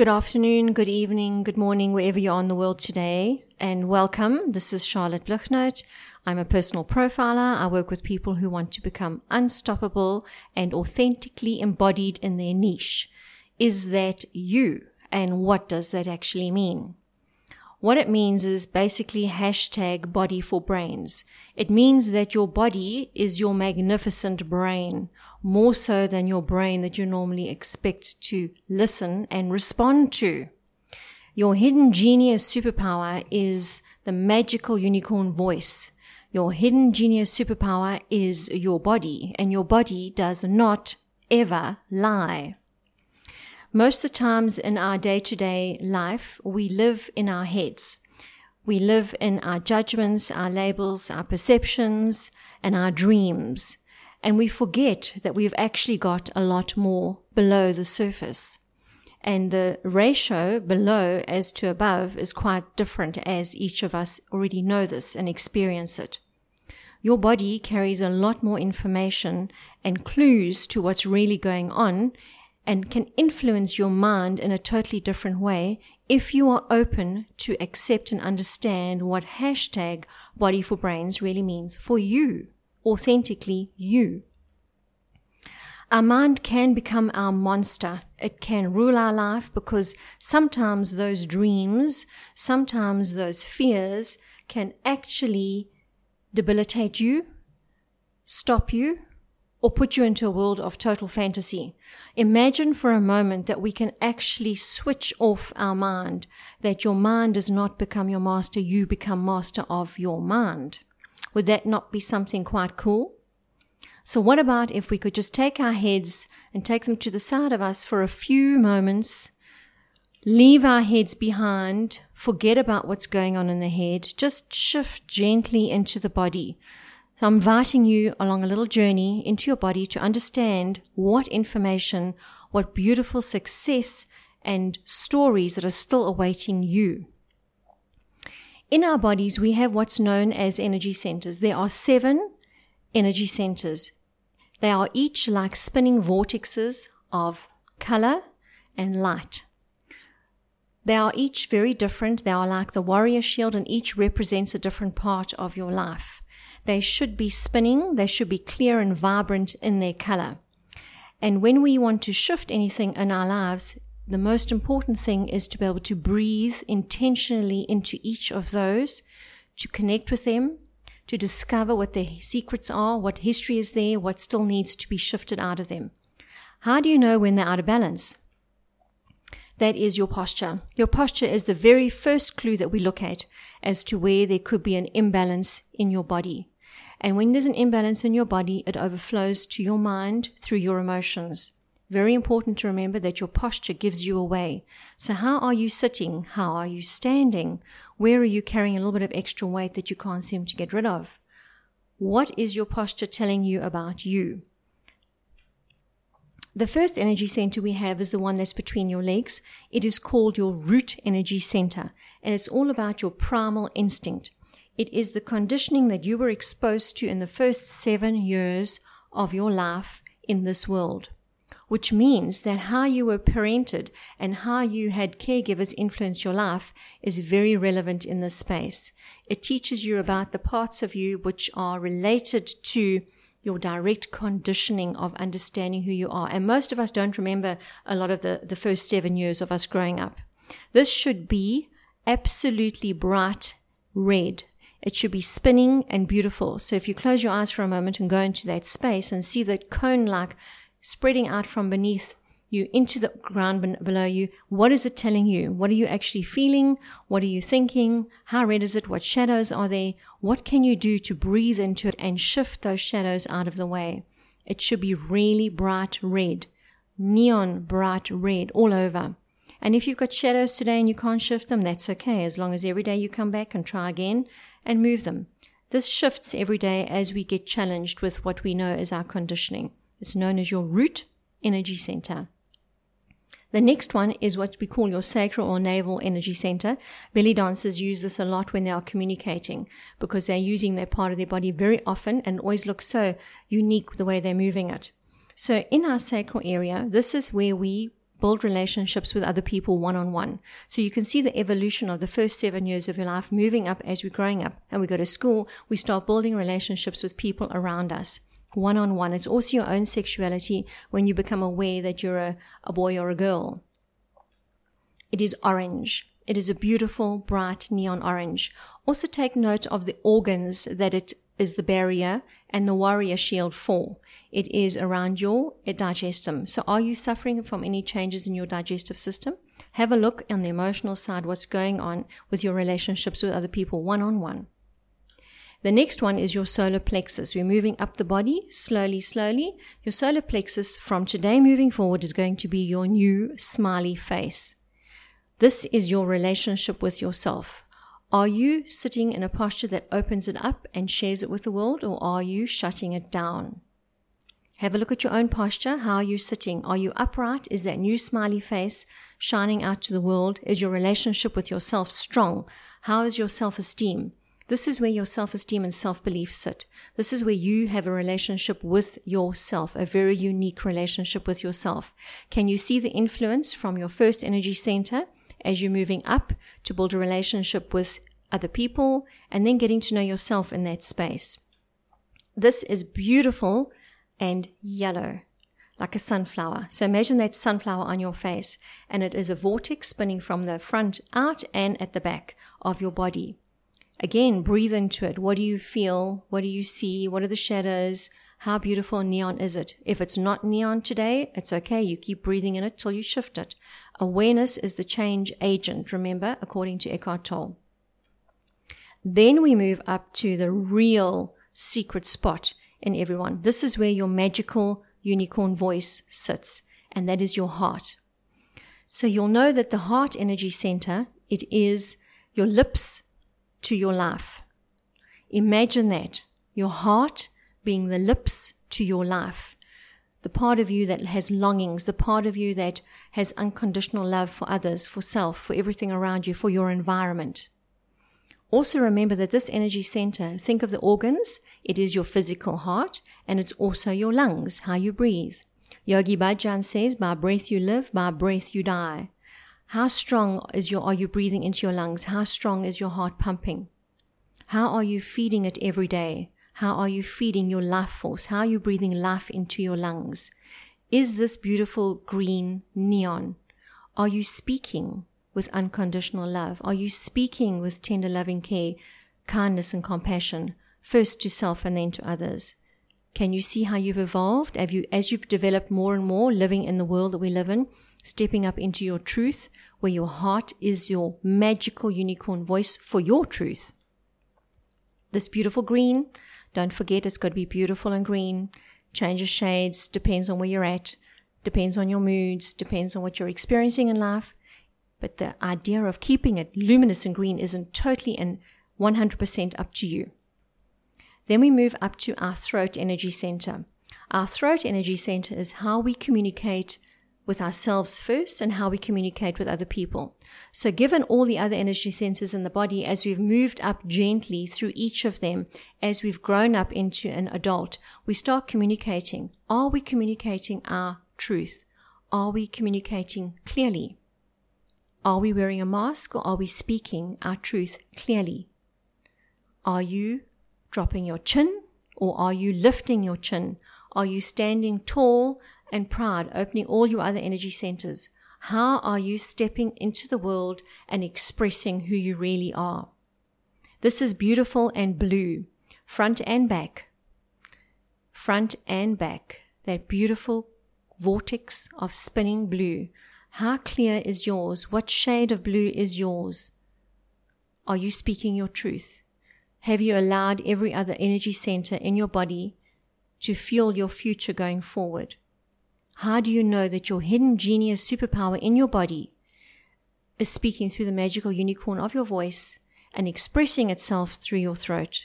Good afternoon, good evening, good morning, wherever you are in the world today, and welcome. This is Charlotte Bluchnote. I'm a personal profiler. I work with people who want to become unstoppable and authentically embodied in their niche. Is that you? And what does that actually mean? What it means is basically hashtag body for brains. It means that your body is your magnificent brain, more so than your brain that you normally expect to listen and respond to. Your hidden genius superpower is the magical unicorn voice. Your hidden genius superpower is your body, and your body does not ever lie. Most of the times in our day to day life, we live in our heads. We live in our judgments, our labels, our perceptions, and our dreams. And we forget that we've actually got a lot more below the surface. And the ratio below as to above is quite different as each of us already know this and experience it. Your body carries a lot more information and clues to what's really going on and can influence your mind in a totally different way if you are open to accept and understand what hashtag body for brains really means for you, authentically you. Our mind can become our monster. It can rule our life because sometimes those dreams, sometimes those fears can actually debilitate you, stop you, or put you into a world of total fantasy. Imagine for a moment that we can actually switch off our mind, that your mind does not become your master, you become master of your mind. Would that not be something quite cool? So what about if we could just take our heads and take them to the side of us for a few moments, leave our heads behind, forget about what's going on in the head, just shift gently into the body. So I'm inviting you along a little journey into your body to understand what information, what beautiful success and stories that are still awaiting you. In our bodies, we have what's known as energy centers. There are seven energy centers. They are each like spinning vortexes of color and light. They are each very different. They are like the warrior shield, and each represents a different part of your life. They should be spinning, they should be clear and vibrant in their color. And when we want to shift anything in our lives, the most important thing is to be able to breathe intentionally into each of those, to connect with them, to discover what their secrets are, what history is there, what still needs to be shifted out of them. How do you know when they're out of balance? That is your posture. Your posture is the very first clue that we look at as to where there could be an imbalance in your body. And when there's an imbalance in your body, it overflows to your mind through your emotions. Very important to remember that your posture gives you away. So how are you sitting? How are you standing? Where are you carrying a little bit of extra weight that you can't seem to get rid of? What is your posture telling you about you? The first energy center we have is the one that's between your legs. It is called your root energy center, and it's all about your primal instinct. It is the conditioning that you were exposed to in the first seven years of your life in this world, which means that how you were parented and how you had caregivers influence your life is very relevant in this space. It teaches you about the parts of you which are related to your direct conditioning of understanding who you are. And most of us don't remember a lot of the, the first seven years of us growing up. This should be absolutely bright red it should be spinning and beautiful. So if you close your eyes for a moment and go into that space and see that cone like spreading out from beneath you into the ground below you, what is it telling you? What are you actually feeling? What are you thinking? How red is it? What shadows are there? What can you do to breathe into it and shift those shadows out of the way? It should be really bright red, neon bright red all over. And if you've got shadows today and you can't shift them, that's okay, as long as every day you come back and try again and move them. This shifts every day as we get challenged with what we know as our conditioning. It's known as your root energy center. The next one is what we call your sacral or navel energy center. Belly dancers use this a lot when they are communicating because they're using that part of their body very often and always look so unique the way they're moving it. So in our sacral area, this is where we build relationships with other people one on one. So you can see the evolution of the first seven years of your life moving up as we're growing up and we go to school. We start building relationships with people around us one on one. It's also your own sexuality when you become aware that you're a, a boy or a girl. It is orange. It is a beautiful, bright neon orange. Also take note of the organs that it is the barrier and the warrior shield for. It is around your digestum. So are you suffering from any changes in your digestive system? Have a look on the emotional side, what's going on with your relationships with other people one on one. The next one is your solar plexus. We're moving up the body slowly, slowly. Your solar plexus from today moving forward is going to be your new smiley face. This is your relationship with yourself. Are you sitting in a posture that opens it up and shares it with the world, or are you shutting it down? Have a look at your own posture. How are you sitting? Are you upright? Is that new smiley face shining out to the world? Is your relationship with yourself strong? How is your self esteem? This is where your self esteem and self belief sit. This is where you have a relationship with yourself, a very unique relationship with yourself. Can you see the influence from your first energy center as you're moving up to build a relationship with other people and then getting to know yourself in that space? This is beautiful and yellow like a sunflower. So imagine that sunflower on your face, and it is a vortex spinning from the front out and at the back of your body. Again, breathe into it. What do you feel? What do you see? What are the shadows? How beautiful neon is it? If it's not neon today, it's okay. You keep breathing in it till you shift it. Awareness is the change agent, remember, according to Eckhart Tolle. Then we move up to the real secret spot in everyone. This is where your magical unicorn voice sits, and that is your heart. So you'll know that the heart energy center, it is your lips to your life. Imagine that your heart being the lips to your life. The part of you that has longings, the part of you that has unconditional love for others, for self, for everything around you, for your environment. Also remember that this energy center, think of the organs, it is your physical heart and it's also your lungs, how you breathe. Yogi Bhajan says, by breath you live, by breath you die. How strong is your, are you breathing into your lungs? How strong is your heart pumping? How are you feeding it every day? How are you feeding your life force? How are you breathing life into your lungs? Is this beautiful green neon? Are you speaking with unconditional love? Are you speaking with tender loving care, kindness and compassion, first to self and then to others? Can you see how you've evolved? Have you, as you've developed more and more living in the world that we live in, stepping up into your truth, where your heart is your magical unicorn voice for your truth. This beautiful green, don't forget it's got to be beautiful and green. Changes shades, depends on where you're at, depends on your moods, depends on what you're experiencing in life. But the idea of keeping it luminous and green isn't totally and 100% up to you. Then we move up to our throat energy center. Our throat energy center is how we communicate with ourselves first and how we communicate with other people. So, given all the other energy centers in the body, as we've moved up gently through each of them, as we've grown up into an adult, we start communicating. Are we communicating our truth? Are we communicating clearly? Are we wearing a mask or are we speaking our truth clearly? Are you dropping your chin or are you lifting your chin? Are you standing tall and pride opening all your other energy centers. How are you stepping into the world and expressing who you really are? This is beautiful and blue, front and back. Front and back. That beautiful vortex of spinning blue. How clear is yours? What shade of blue is yours? Are you speaking your truth? Have you allowed every other energy center in your body to fuel your future going forward? How do you know that your hidden genius superpower in your body is speaking through the magical unicorn of your voice and expressing itself through your throat?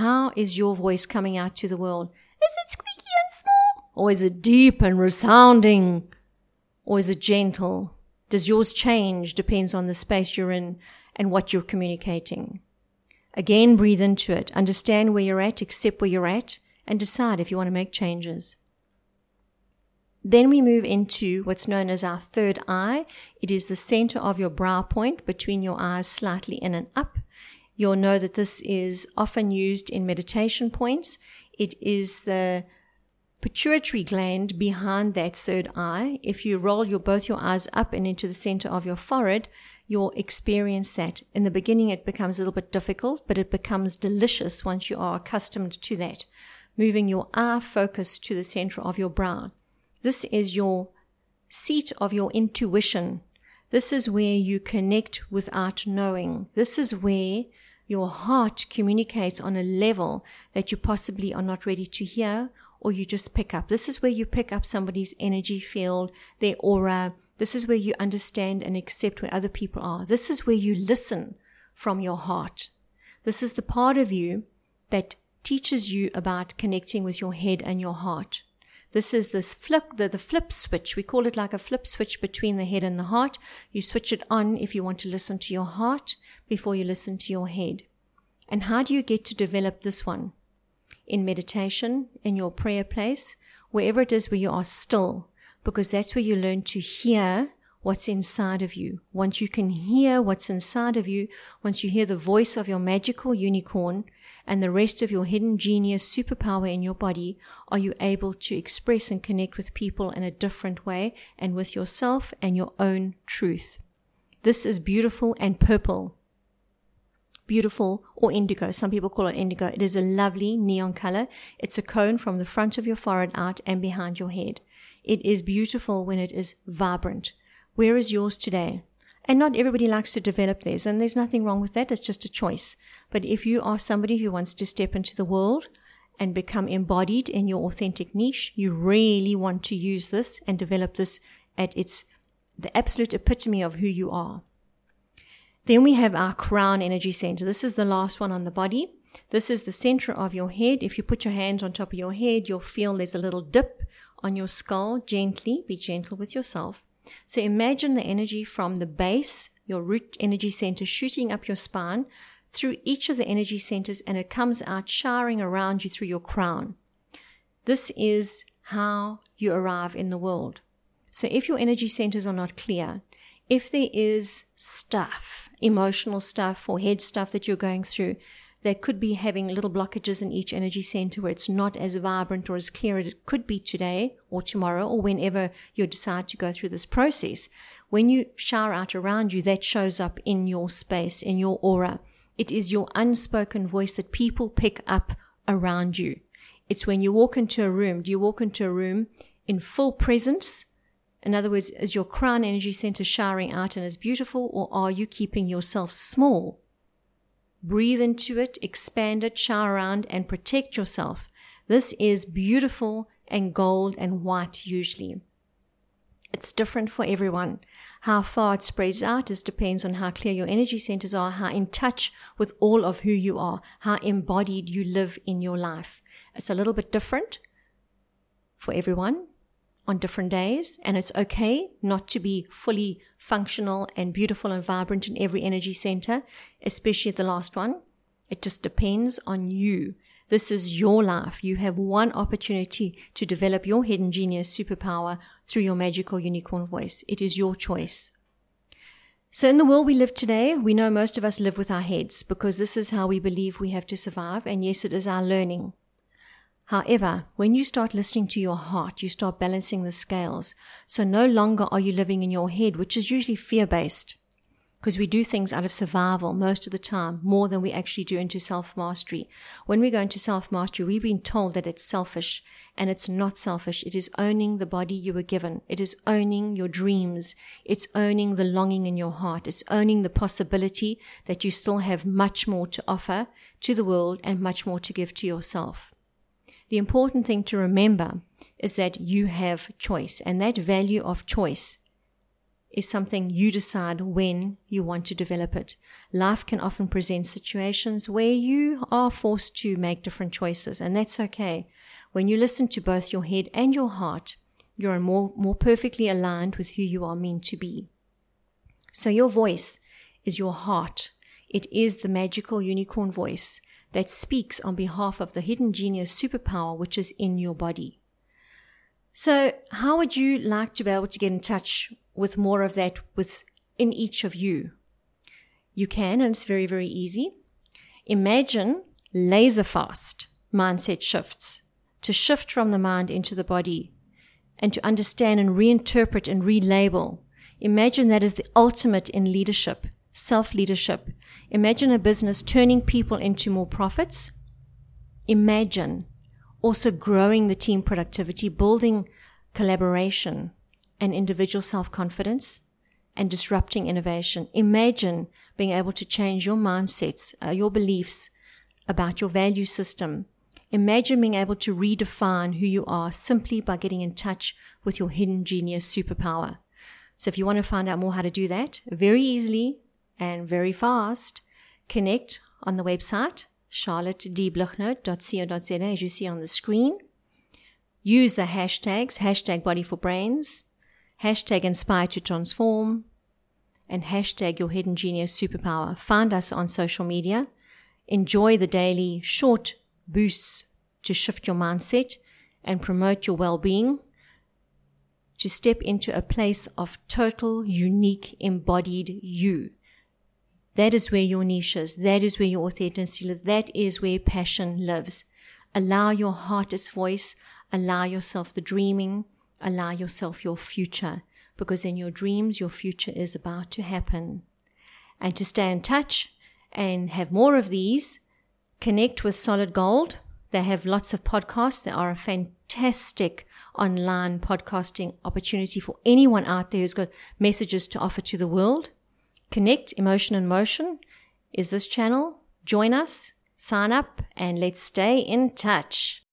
How is your voice coming out to the world? Is it squeaky and small? Or is it deep and resounding? Or is it gentle? Does yours change? Depends on the space you're in and what you're communicating. Again, breathe into it. Understand where you're at, accept where you're at, and decide if you want to make changes. Then we move into what's known as our third eye. It is the center of your brow point between your eyes, slightly in and up. You'll know that this is often used in meditation points. It is the pituitary gland behind that third eye. If you roll your both your eyes up and into the center of your forehead, you'll experience that. In the beginning, it becomes a little bit difficult, but it becomes delicious once you are accustomed to that. Moving your eye focus to the center of your brow. This is your seat of your intuition. This is where you connect without knowing. This is where your heart communicates on a level that you possibly are not ready to hear or you just pick up. This is where you pick up somebody's energy field, their aura. This is where you understand and accept where other people are. This is where you listen from your heart. This is the part of you that teaches you about connecting with your head and your heart. This is this flip, the, the flip switch. We call it like a flip switch between the head and the heart. You switch it on if you want to listen to your heart before you listen to your head. And how do you get to develop this one? In meditation, in your prayer place, wherever it is where you are still, because that's where you learn to hear what's inside of you. Once you can hear what's inside of you, once you hear the voice of your magical unicorn and the rest of your hidden genius superpower in your body, are you able to express and connect with people in a different way and with yourself and your own truth. This is beautiful and purple. Beautiful or indigo. Some people call it indigo. It is a lovely neon color. It's a cone from the front of your forehead out and behind your head. It is beautiful when it is vibrant. Where is yours today? And not everybody likes to develop theirs, and there's nothing wrong with that. It's just a choice. But if you are somebody who wants to step into the world and become embodied in your authentic niche, you really want to use this and develop this at its the absolute epitome of who you are. Then we have our crown energy center. This is the last one on the body. This is the center of your head. If you put your hands on top of your head, you'll feel there's a little dip on your skull. Gently, be gentle with yourself. So imagine the energy from the base, your root energy center, shooting up your spine through each of the energy centers and it comes out showering around you through your crown. This is how you arrive in the world. So if your energy centers are not clear, if there is stuff, emotional stuff or head stuff that you're going through, they could be having little blockages in each energy center where it's not as vibrant or as clear as it could be today or tomorrow or whenever you decide to go through this process. When you shower out around you, that shows up in your space, in your aura. It is your unspoken voice that people pick up around you. It's when you walk into a room. Do you walk into a room in full presence? In other words, is your crown energy center showering out and is beautiful, or are you keeping yourself small Breathe into it, expand it, shower around, and protect yourself. This is beautiful and gold and white usually. It's different for everyone. How far it spreads out is depends on how clear your energy centers are, how in touch with all of who you are, how embodied you live in your life. It's a little bit different for everyone on different days, and it's okay not to be fully functional and beautiful and vibrant in every energy center, especially the last one. It just depends on you. This is your life. You have one opportunity to develop your hidden genius superpower through your magical unicorn voice. It is your choice. So, in the world we live today, we know most of us live with our heads because this is how we believe we have to survive. And yes, it is our learning. However, when you start listening to your heart, you start balancing the scales. So no longer are you living in your head, which is usually fear based, because we do things out of survival most of the time, more than we actually do into self mastery. When we go into self mastery, we've been told that it's selfish, and it's not selfish. It is owning the body you were given. It is owning your dreams. It's owning the longing in your heart. It's owning the possibility that you still have much more to offer to the world and much more to give to yourself. The important thing to remember is that you have choice, and that value of choice is something you decide when you want to develop it. Life can often present situations where you are forced to make different choices, and that's okay. When you listen to both your head and your heart, you're more, more perfectly aligned with who you are meant to be. So your voice is your heart. It is the magical unicorn voice that speaks on behalf of the hidden genius superpower which is in your body. So, how would you like to be able to get in touch with more of that within each of you? You can, and it's very, very easy. Imagine laser fast mindset shifts to shift from the mind into the body and to understand and reinterpret and relabel. Imagine that is the ultimate in leadership, self leadership. Imagine a business turning people into more profits. Imagine also growing the team productivity, building collaboration and individual self confidence, and disrupting innovation. Imagine being able to change your mindsets, uh, your beliefs about your value system. Imagine being able to redefine who you are simply by getting in touch with your hidden genius superpower. So if you want to find out more how to do that very easily and very fast, connect on the website charlottedbluchnote.co.za as you see on the screen. Use the hashtags, hashtag body for brains, hashtag inspire to transform, and hashtag your hidden genius superpower. Find us on social media. Enjoy the daily short boosts to shift your mindset and promote your well being. To step into a place of total, unique, embodied you. That is where your niche is. That is where your authenticity lives. That is where passion lives. Allow your heart its voice. Allow yourself the dreaming. Allow yourself your future. Because in your dreams, your future is about to happen. And to stay in touch and have more of these, connect with Solid Gold. They have lots of podcasts. They are a fantastic online podcasting opportunity for anyone out there who's got messages to offer to the world. Connect Emotion and Motion is this channel. Join us, sign up, and let's stay in touch.